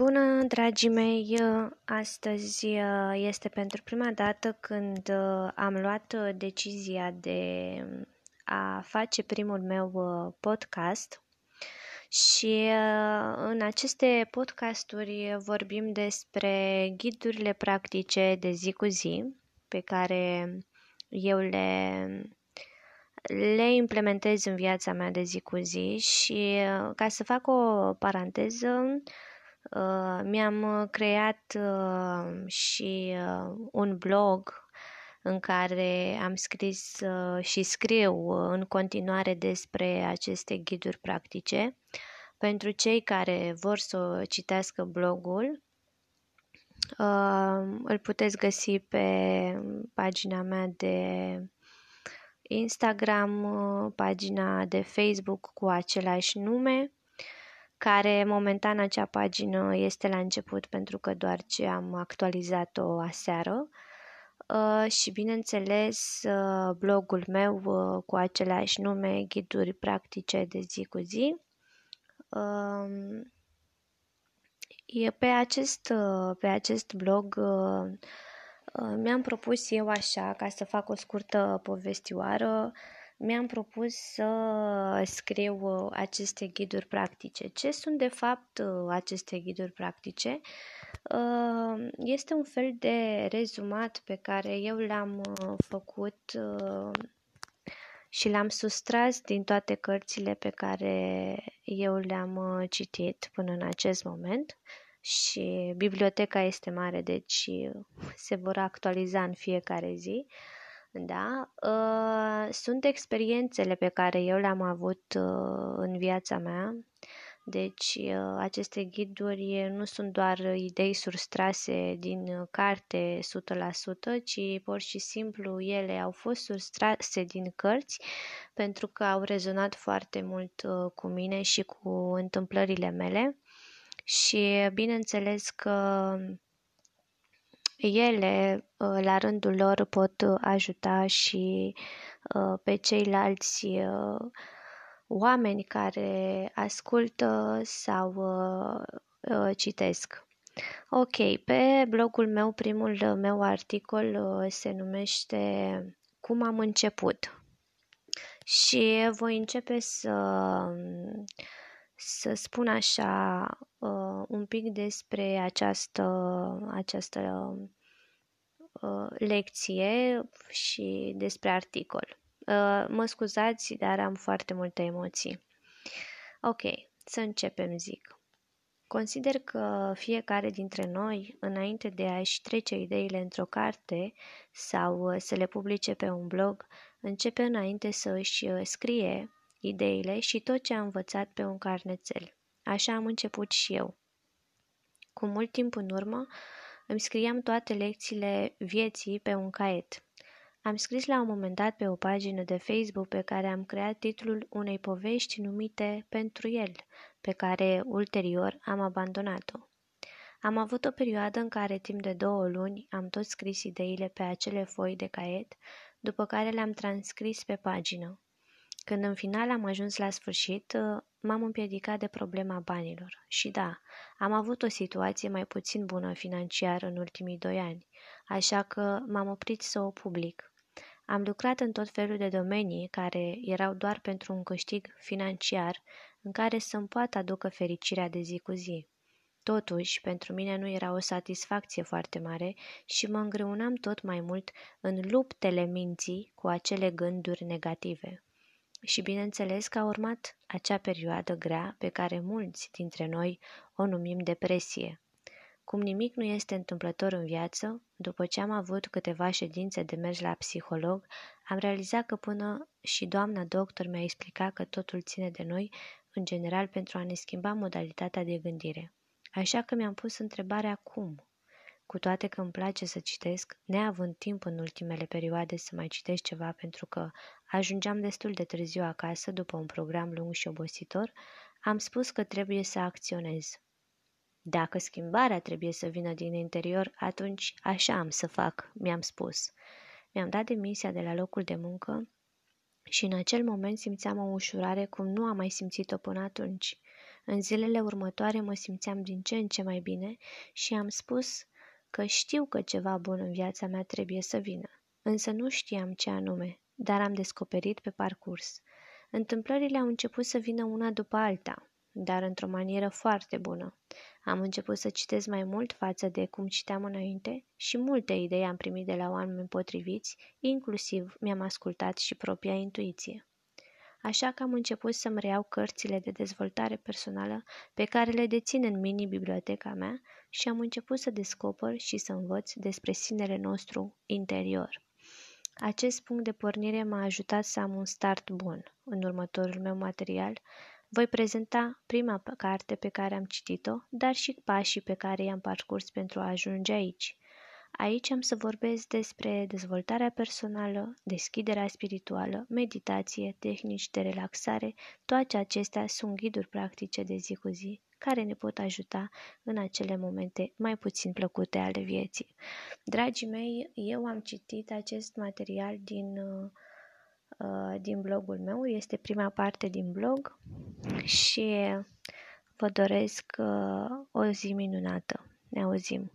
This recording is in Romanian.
Bună, dragii mei! Astăzi uh, este pentru prima dată când uh, am luat uh, decizia de a face primul meu podcast și în aceste podcasturi vorbim despre ghidurile practice de zi cu zi pe care eu le, le implementez în viața mea de zi cu zi și ca să fac o paranteză, Uh, mi-am creat uh, și uh, un blog în care am scris și scriu în continuare despre aceste ghiduri practice. Pentru cei care vor să citească blogul, îl puteți găsi pe pagina mea de Instagram, pagina de Facebook cu același nume care momentan acea pagină este la început pentru că doar ce am actualizat-o aseară uh, și bineînțeles uh, blogul meu uh, cu același nume, ghiduri practice de zi cu zi. Um, e pe acest, pe acest blog mi-am propus eu așa, ca să fac o scurtă povestioară, mi-am propus să scriu uh, aceste ghiduri practice. Ce sunt de fapt uh, aceste ghiduri practice? Uh, este un fel de rezumat pe care eu l-am făcut și l-am sustras din toate cărțile pe care eu le-am citit până în acest moment și biblioteca este mare, deci se vor actualiza în fiecare zi. Uh, da? Uh, sunt experiențele pe care eu le-am avut uh, în viața mea. Deci, uh, aceste ghiduri nu sunt doar idei surstrase din carte 100%, ci pur și simplu ele au fost surstrase din cărți pentru că au rezonat foarte mult cu mine și cu întâmplările mele. Și bineînțeles că ele, uh, la rândul lor, pot uh, ajuta și uh, pe ceilalți oameni care ascultă sau citesc. Ok, pe blogul meu, primul meu articol se numește Cum am început. Și voi începe să, să spun așa un pic despre această, această uh, lecție și despre articol. Uh, mă scuzați, dar am foarte multe emoții. Ok, să începem, zic. Consider că fiecare dintre noi, înainte de a-și trece ideile într-o carte sau să le publice pe un blog, începe înainte să își scrie ideile și tot ce a învățat pe un carnețel. Așa am început și eu. Cu mult timp în urmă, îmi scriam toate lecțiile vieții pe un caiet. Am scris la un moment dat pe o pagină de Facebook pe care am creat titlul unei povești numite Pentru el, pe care ulterior am abandonat-o. Am avut o perioadă în care timp de două luni am tot scris ideile pe acele foi de caiet, după care le-am transcris pe pagină. Când în final am ajuns la sfârșit, m-am împiedicat de problema banilor. Și da, am avut o situație mai puțin bună financiară în ultimii doi ani, așa că m-am oprit să o public. Am lucrat în tot felul de domenii care erau doar pentru un câștig financiar în care să-mi poată aducă fericirea de zi cu zi. Totuși, pentru mine nu era o satisfacție foarte mare și mă îngreunam tot mai mult în luptele minții cu acele gânduri negative. Și bineînțeles că a urmat acea perioadă grea pe care mulți dintre noi o numim depresie. Cum nimic nu este întâmplător în viață, după ce am avut câteva ședințe de mers la psiholog, am realizat că până și doamna doctor mi-a explicat că totul ține de noi, în general pentru a ne schimba modalitatea de gândire. Așa că mi-am pus întrebarea cum. Cu toate că îmi place să citesc, neavând timp în ultimele perioade să mai citesc ceva pentru că ajungeam destul de târziu acasă după un program lung și obositor, am spus că trebuie să acționez. Dacă schimbarea trebuie să vină din interior, atunci așa am să fac, mi-am spus. Mi-am dat demisia de la locul de muncă și în acel moment simțeam o ușurare cum nu am mai simțit-o până atunci. În zilele următoare mă simțeam din ce în ce mai bine și am spus că știu că ceva bun în viața mea trebuie să vină, însă nu știam ce anume, dar am descoperit pe parcurs. Întâmplările au început să vină una după alta, dar într-o manieră foarte bună. Am început să citesc mai mult față de cum citeam înainte și multe idei am primit de la oameni potriviți, inclusiv mi-am ascultat și propria intuiție. Așa că am început să-mi reiau cărțile de dezvoltare personală pe care le dețin în mini-biblioteca mea și am început să descoper și să învăț despre sinele nostru interior. Acest punct de pornire m-a ajutat să am un start bun. În următorul meu material voi prezenta prima carte pe care am citit-o, dar și pașii pe care i-am parcurs pentru a ajunge aici. Aici am să vorbesc despre dezvoltarea personală, deschiderea spirituală, meditație, tehnici de relaxare, toate acestea sunt ghiduri practice de zi cu zi care ne pot ajuta în acele momente mai puțin plăcute ale vieții. Dragii mei, eu am citit acest material din, uh, din blogul meu, este prima parte din blog și vă doresc uh, o zi minunată. Ne auzim!